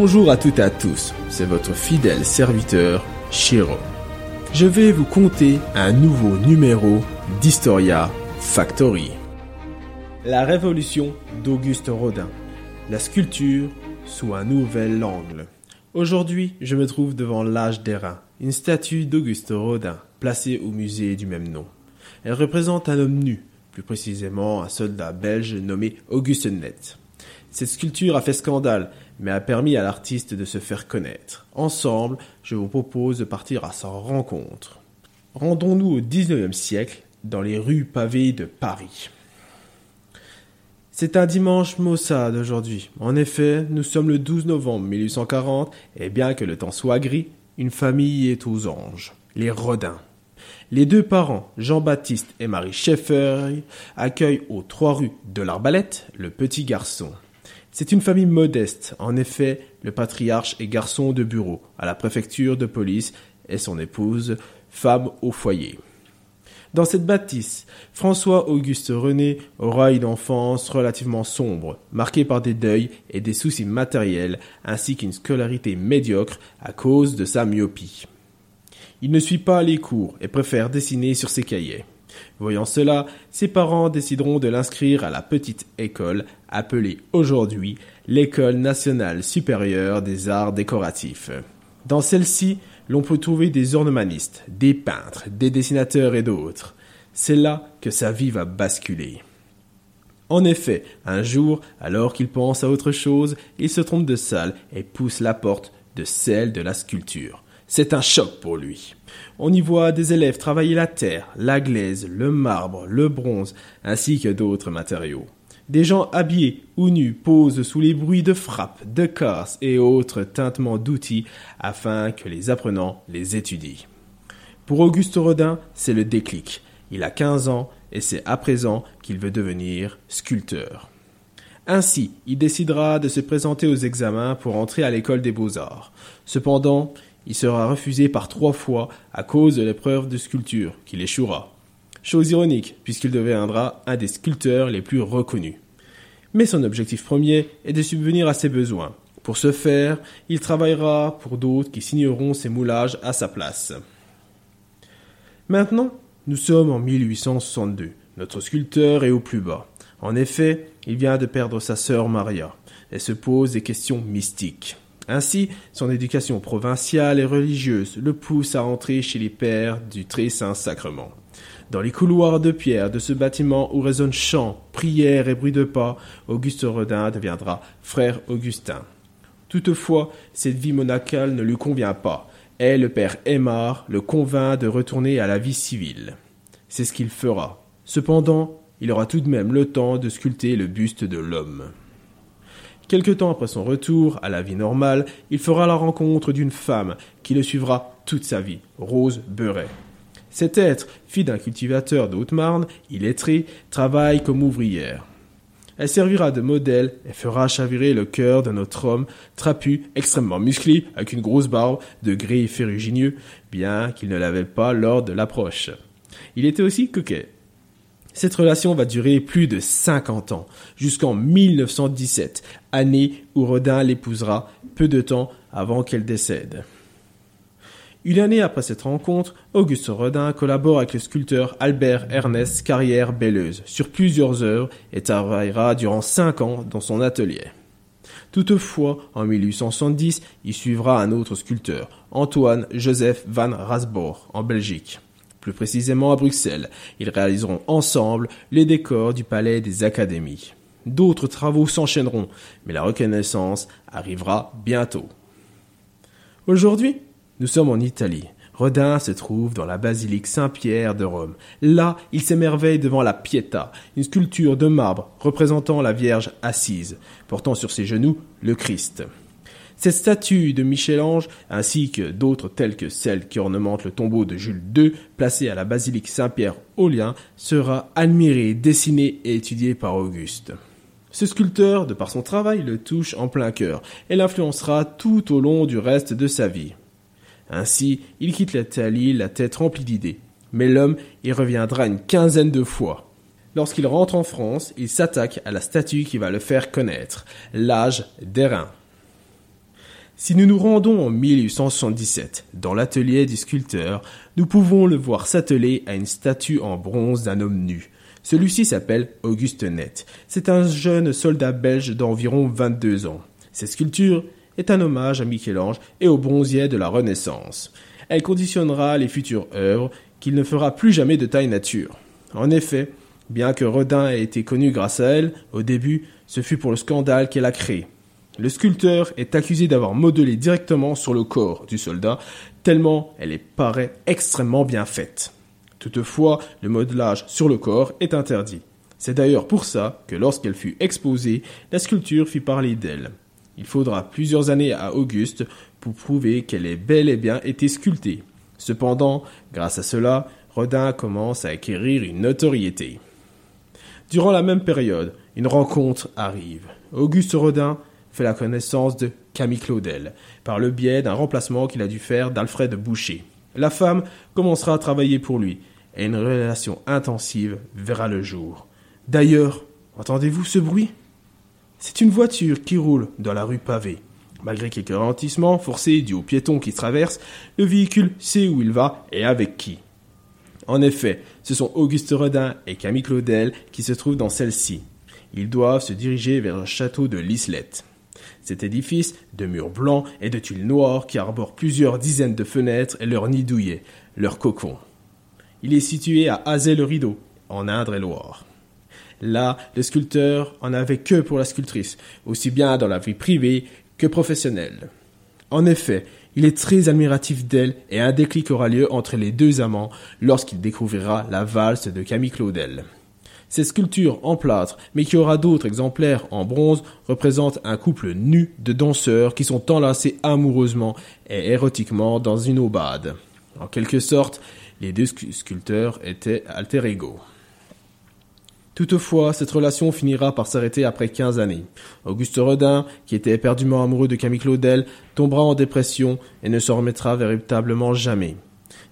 Bonjour à toutes et à tous, c'est votre fidèle serviteur, Shiro. Je vais vous conter un nouveau numéro d'Historia Factory. La révolution d'Auguste Rodin. La sculpture sous un nouvel angle. Aujourd'hui, je me trouve devant l'âge d'airain, une statue d'Auguste Rodin, placée au musée du même nom. Elle représente un homme nu, plus précisément un soldat belge nommé Auguste Net. Cette sculpture a fait scandale, mais a permis à l'artiste de se faire connaître. Ensemble, je vous propose de partir à sa rencontre. Rendons-nous au XIXe siècle, dans les rues pavées de Paris. C'est un dimanche maussade aujourd'hui. En effet, nous sommes le 12 novembre 1840, et bien que le temps soit gris, une famille est aux anges, les Rodins. Les deux parents, Jean-Baptiste et Marie Scheffer, accueillent aux trois rues de l'Arbalète le petit garçon. C'est une famille modeste. En effet, le patriarche est garçon de bureau à la préfecture de police et son épouse femme au foyer. Dans cette bâtisse, François-Auguste René aura une enfance relativement sombre, marquée par des deuils et des soucis matériels, ainsi qu'une scolarité médiocre à cause de sa myopie. Il ne suit pas les cours et préfère dessiner sur ses cahiers. Voyant cela, ses parents décideront de l'inscrire à la petite école appelée aujourd'hui l'École nationale supérieure des arts décoratifs. Dans celle-ci, l'on peut trouver des ornemanistes, des peintres, des dessinateurs et d'autres. C'est là que sa vie va basculer. En effet, un jour, alors qu'il pense à autre chose, il se trompe de salle et pousse la porte de celle de la sculpture. C'est un choc pour lui. On y voit des élèves travailler la terre, la glaise, le marbre, le bronze, ainsi que d'autres matériaux. Des gens habillés ou nus posent sous les bruits de frappe, de casse et autres tintements d'outils afin que les apprenants les étudient. Pour Auguste Rodin, c'est le déclic. Il a 15 ans et c'est à présent qu'il veut devenir sculpteur. Ainsi, il décidera de se présenter aux examens pour entrer à l'école des beaux-arts. Cependant, il sera refusé par trois fois à cause de l'épreuve de sculpture, qu'il échouera. Chose ironique, puisqu'il deviendra un des sculpteurs les plus reconnus. Mais son objectif premier est de subvenir à ses besoins. Pour ce faire, il travaillera pour d'autres qui signeront ses moulages à sa place. Maintenant, nous sommes en 1862. Notre sculpteur est au plus bas. En effet, il vient de perdre sa sœur Maria et se pose des questions mystiques. Ainsi, son éducation provinciale et religieuse le pousse à entrer chez les pères du Très Saint Sacrement. Dans les couloirs de pierre de ce bâtiment où résonnent chants, prières et bruits de pas, Auguste Rodin deviendra frère Augustin. Toutefois, cette vie monacale ne lui convient pas, et le père Aymar le convainc de retourner à la vie civile. C'est ce qu'il fera. Cependant, il aura tout de même le temps de sculpter le buste de l'homme. Quelque temps après son retour à la vie normale, il fera la rencontre d'une femme qui le suivra toute sa vie, Rose Beuret. Cet être, fille d'un cultivateur de Haute-Marne, illettré, travaille comme ouvrière. Elle servira de modèle et fera chavirer le cœur d'un autre homme trapu, extrêmement musclé, avec une grosse barbe, de gris ferrugineux, bien qu'il ne l'avait pas lors de l'approche. Il était aussi coquet, cette relation va durer plus de 50 ans, jusqu'en 1917, année où Rodin l'épousera peu de temps avant qu'elle décède. Une année après cette rencontre, Auguste Rodin collabore avec le sculpteur Albert Ernest Carrière Belleuse sur plusieurs œuvres et travaillera durant cinq ans dans son atelier. Toutefois, en 1870, il suivra un autre sculpteur, Antoine Joseph van Rasbourg, en Belgique plus précisément à Bruxelles. Ils réaliseront ensemble les décors du palais des académies. D'autres travaux s'enchaîneront, mais la reconnaissance arrivera bientôt. Aujourd'hui, nous sommes en Italie. Rodin se trouve dans la basilique Saint-Pierre de Rome. Là, il s'émerveille devant la Pietà, une sculpture de marbre représentant la Vierge assise, portant sur ses genoux le Christ. Cette statue de Michel-Ange, ainsi que d'autres telles que celle qui ornemente le tombeau de Jules II, placée à la basilique Saint-Pierre au Lien, sera admirée, dessinée et étudiée par Auguste. Ce sculpteur, de par son travail, le touche en plein cœur et l'influencera tout au long du reste de sa vie. Ainsi, il quitte l'Italie la tête remplie d'idées. Mais l'homme y reviendra une quinzaine de fois. Lorsqu'il rentre en France, il s'attaque à la statue qui va le faire connaître, l'âge d'airain. Si nous nous rendons en 1877 dans l'atelier du sculpteur, nous pouvons le voir s'atteler à une statue en bronze d'un homme nu. Celui-ci s'appelle Auguste Net. C'est un jeune soldat belge d'environ 22 ans. Cette sculpture est un hommage à Michel-Ange et aux bronziers de la Renaissance. Elle conditionnera les futures œuvres qu'il ne fera plus jamais de taille nature. En effet, bien que Rodin ait été connu grâce à elle, au début, ce fut pour le scandale qu'elle a créé. Le sculpteur est accusé d'avoir modelé directement sur le corps du soldat, tellement elle paraît extrêmement bien faite. Toutefois, le modelage sur le corps est interdit. C'est d'ailleurs pour ça que lorsqu'elle fut exposée, la sculpture fit parler d'elle. Il faudra plusieurs années à Auguste pour prouver qu'elle ait bel et bien été sculptée. Cependant, grâce à cela, Rodin commence à acquérir une notoriété. Durant la même période, une rencontre arrive. Auguste Rodin fait la connaissance de Camille Claudel par le biais d'un remplacement qu'il a dû faire d'Alfred Boucher. La femme commencera à travailler pour lui et une relation intensive verra le jour. D'ailleurs, entendez-vous ce bruit? C'est une voiture qui roule dans la rue pavée. Malgré quelques ralentissements forcés dus aux piétons qui traversent, le véhicule sait où il va et avec qui. En effet, ce sont Auguste Rodin et Camille Claudel qui se trouvent dans celle-ci. Ils doivent se diriger vers le château de l'Islette. Cet édifice, de murs blancs et de tuiles noires qui arbore plusieurs dizaines de fenêtres et leur nid douillet, leur cocon. Il est situé à Azay-le-Rideau, en Indre-et-Loire. Là, le sculpteur en avait que pour la sculptrice, aussi bien dans la vie privée que professionnelle. En effet, il est très admiratif d'elle et un déclic aura lieu entre les deux amants lorsqu'il découvrira la valse de Camille Claudel. Cette sculpture en plâtre, mais qui aura d'autres exemplaires en bronze, représente un couple nu de danseurs qui sont enlacés amoureusement et érotiquement dans une aubade. En quelque sorte, les deux sculpteurs étaient alter ego. Toutefois, cette relation finira par s'arrêter après quinze années. Auguste Rodin, qui était éperdument amoureux de Camille Claudel, tombera en dépression et ne s'en remettra véritablement jamais.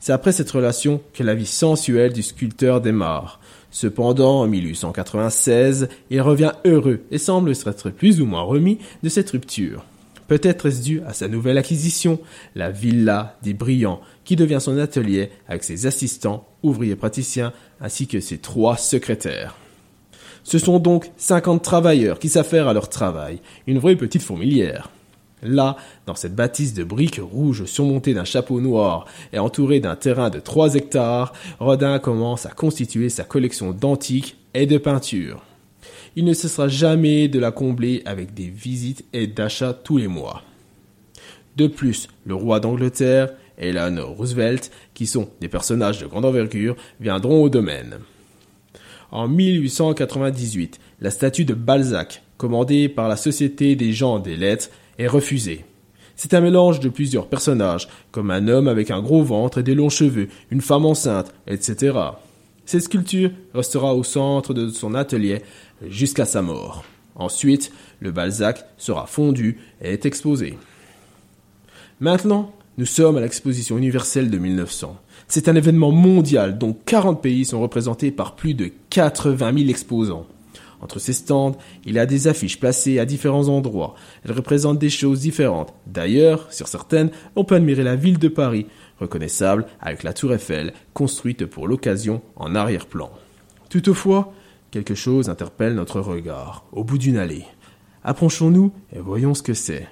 C'est après cette relation que la vie sensuelle du sculpteur démarre. Cependant, en 1896, il revient heureux et semble s'être plus ou moins remis de cette rupture. Peut-être est-ce dû à sa nouvelle acquisition, la villa des Brillants, qui devient son atelier avec ses assistants, ouvriers praticiens, ainsi que ses trois secrétaires. Ce sont donc cinquante travailleurs qui s'affairent à leur travail, une vraie petite fourmilière. Là, dans cette bâtisse de briques rouges surmontée d'un chapeau noir et entourée d'un terrain de trois hectares, Rodin commence à constituer sa collection d'antiques et de peintures. Il ne cessera jamais de la combler avec des visites et d'achats tous les mois. De plus, le roi d'Angleterre et Eleanor Roosevelt, qui sont des personnages de grande envergure, viendront au domaine. En 1898, la statue de Balzac, commandée par la Société des gens des lettres, est refusé. C'est un mélange de plusieurs personnages, comme un homme avec un gros ventre et des longs cheveux, une femme enceinte, etc. Cette sculpture restera au centre de son atelier jusqu'à sa mort. Ensuite, le Balzac sera fondu et est exposé. Maintenant, nous sommes à l'exposition universelle de 1900. C'est un événement mondial dont 40 pays sont représentés par plus de 80 000 exposants. Entre ces stands, il a des affiches placées à différents endroits. Elles représentent des choses différentes. D'ailleurs, sur certaines, on peut admirer la ville de Paris, reconnaissable avec la tour Eiffel, construite pour l'occasion en arrière-plan. Toutefois, quelque chose interpelle notre regard, au bout d'une allée. Approchons-nous et voyons ce que c'est.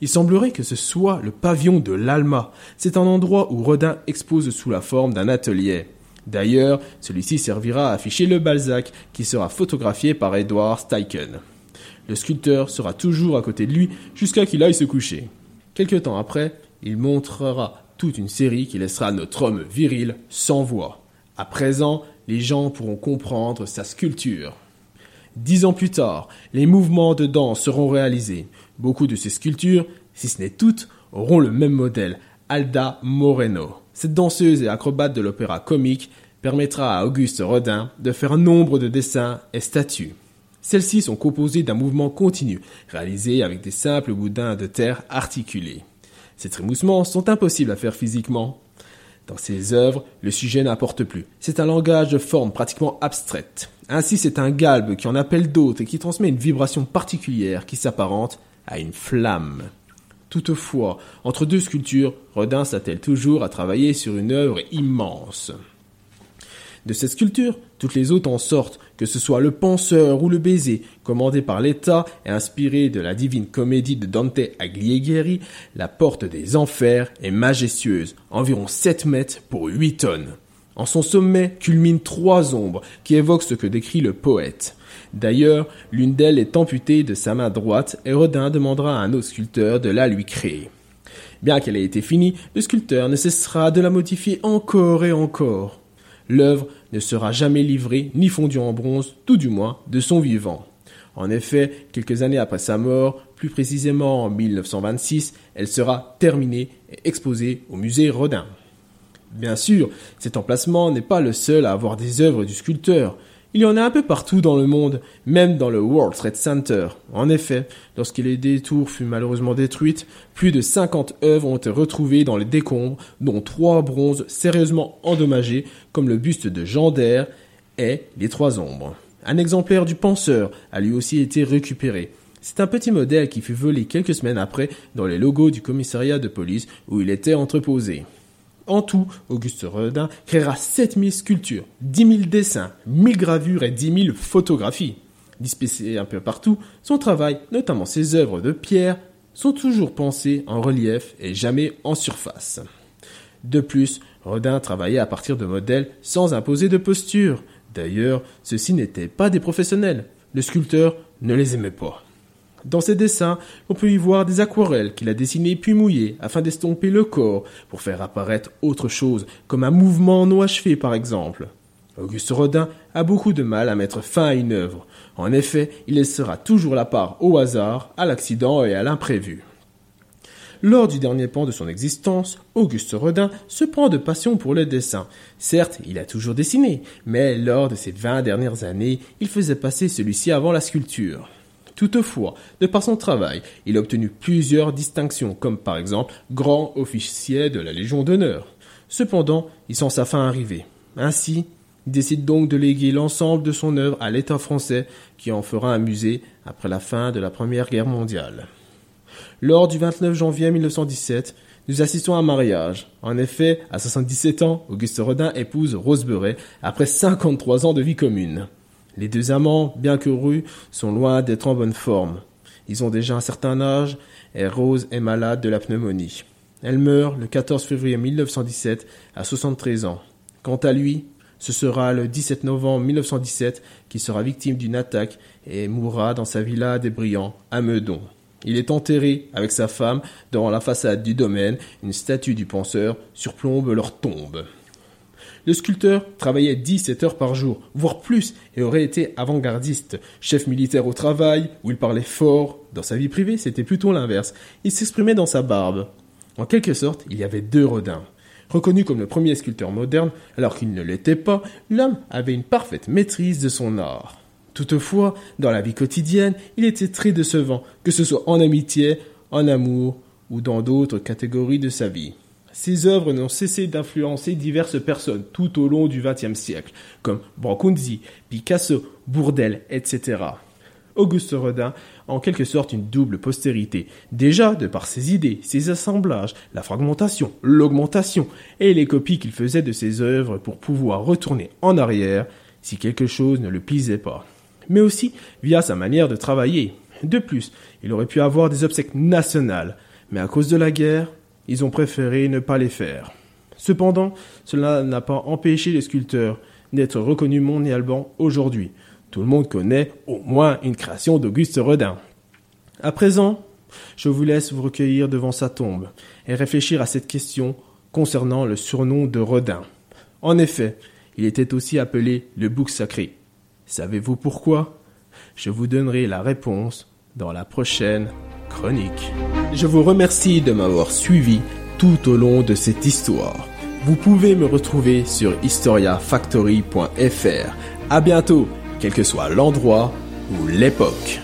Il semblerait que ce soit le pavillon de l'Alma. C'est un endroit où Rodin expose sous la forme d'un atelier. D'ailleurs, celui-ci servira à afficher le Balzac, qui sera photographié par Edward Steichen. Le sculpteur sera toujours à côté de lui jusqu'à qu'il aille se coucher. Quelque temps après, il montrera toute une série qui laissera notre homme viril sans voix. À présent, les gens pourront comprendre sa sculpture. Dix ans plus tard, les mouvements de danse seront réalisés. Beaucoup de ces sculptures, si ce n'est toutes, auront le même modèle, Alda Moreno. Cette danseuse et acrobate de l'opéra comique permettra à Auguste Rodin de faire nombre de dessins et statues. Celles-ci sont composées d'un mouvement continu, réalisé avec des simples boudins de terre articulés. Ces trémoussements sont impossibles à faire physiquement. Dans ces œuvres, le sujet n'apporte plus. C'est un langage de forme pratiquement abstraite. Ainsi, c'est un galbe qui en appelle d'autres et qui transmet une vibration particulière qui s'apparente à une flamme. Toutefois, entre deux sculptures, Rodin s'attelle toujours à travailler sur une œuvre immense. De cette sculpture, toutes les autres en sortent, que ce soit le penseur ou le baiser, commandé par l'État et inspiré de la divine comédie de Dante Alighieri, la porte des enfers est majestueuse, environ 7 mètres pour 8 tonnes. En son sommet culminent trois ombres qui évoquent ce que décrit le poète. D'ailleurs, l'une d'elles est amputée de sa main droite et Rodin demandera à un autre sculpteur de la lui créer. Bien qu'elle ait été finie, le sculpteur ne cessera de la modifier encore et encore. L'œuvre ne sera jamais livrée ni fondue en bronze, tout du moins de son vivant. En effet, quelques années après sa mort, plus précisément en 1926, elle sera terminée et exposée au musée Rodin. Bien sûr, cet emplacement n'est pas le seul à avoir des œuvres du sculpteur. Il y en a un peu partout dans le monde, même dans le World Trade Center. En effet, lorsque les détours fut malheureusement détruite, plus de 50 œuvres ont été retrouvées dans les décombres, dont trois bronzes sérieusement endommagés, comme le buste de Jean et les trois ombres. Un exemplaire du penseur a lui aussi été récupéré. C'est un petit modèle qui fut volé quelques semaines après dans les logos du commissariat de police où il était entreposé. En tout, Auguste Rodin créera 7000 sculptures, 10 000 dessins, 1000 gravures et 10 000 photographies. Dispersées un peu partout, son travail, notamment ses œuvres de pierre, sont toujours pensées en relief et jamais en surface. De plus, Rodin travaillait à partir de modèles sans imposer de posture. D'ailleurs, ceux-ci n'étaient pas des professionnels. Le sculpteur ne les aimait pas. Dans ses dessins, on peut y voir des aquarelles qu'il a dessinées puis mouillées afin d'estomper le corps pour faire apparaître autre chose, comme un mouvement non achevé par exemple. Auguste Rodin a beaucoup de mal à mettre fin à une œuvre. En effet, il laissera toujours la part au hasard, à l'accident et à l'imprévu. Lors du dernier pan de son existence, Auguste Rodin se prend de passion pour le dessin. Certes, il a toujours dessiné, mais lors de ces vingt dernières années, il faisait passer celui-ci avant la sculpture. Toutefois, de par son travail, il a obtenu plusieurs distinctions, comme par exemple grand officier de la Légion d'honneur. Cependant, il sent sa fin arriver. Ainsi, il décide donc de léguer l'ensemble de son œuvre à l'État français, qui en fera un musée après la fin de la Première Guerre mondiale. Lors du 29 janvier 1917, nous assistons à un mariage. En effet, à 77 ans, Auguste Rodin épouse Rose Beuret après 53 ans de vie commune. Les deux amants, bien que heureux, sont loin d'être en bonne forme. Ils ont déjà un certain âge et Rose est malade de la pneumonie. Elle meurt le 14 février 1917 à 73 ans. Quant à lui, ce sera le 17 novembre 1917 qu'il sera victime d'une attaque et mourra dans sa villa des Briands, à Meudon. Il est enterré avec sa femme dans la façade du domaine. Une statue du penseur surplombe leur tombe. Le sculpteur travaillait 17 heures par jour, voire plus, et aurait été avant-gardiste, chef militaire au travail, où il parlait fort. Dans sa vie privée, c'était plutôt l'inverse. Il s'exprimait dans sa barbe. En quelque sorte, il y avait deux Rodins. Reconnu comme le premier sculpteur moderne, alors qu'il ne l'était pas, l'homme avait une parfaite maîtrise de son art. Toutefois, dans la vie quotidienne, il était très décevant, que ce soit en amitié, en amour ou dans d'autres catégories de sa vie. Ses œuvres n'ont cessé d'influencer diverses personnes tout au long du XXe siècle, comme Brancusi, Picasso, Bourdelle, etc. Auguste Rodin a en quelque sorte une double postérité, déjà de par ses idées, ses assemblages, la fragmentation, l'augmentation et les copies qu'il faisait de ses œuvres pour pouvoir retourner en arrière si quelque chose ne le plaisait pas, mais aussi via sa manière de travailler. De plus, il aurait pu avoir des obsèques nationales, mais à cause de la guerre, ils ont préféré ne pas les faire. Cependant, cela n'a pas empêché les sculpteurs d'être reconnus mondialement aujourd'hui. Tout le monde connaît au moins une création d'Auguste Rodin. À présent, je vous laisse vous recueillir devant sa tombe et réfléchir à cette question concernant le surnom de Rodin. En effet, il était aussi appelé le bouc sacré. Savez-vous pourquoi? Je vous donnerai la réponse dans la prochaine chronique. Je vous remercie de m'avoir suivi tout au long de cette histoire. Vous pouvez me retrouver sur historiafactory.fr. À bientôt, quel que soit l'endroit ou l'époque.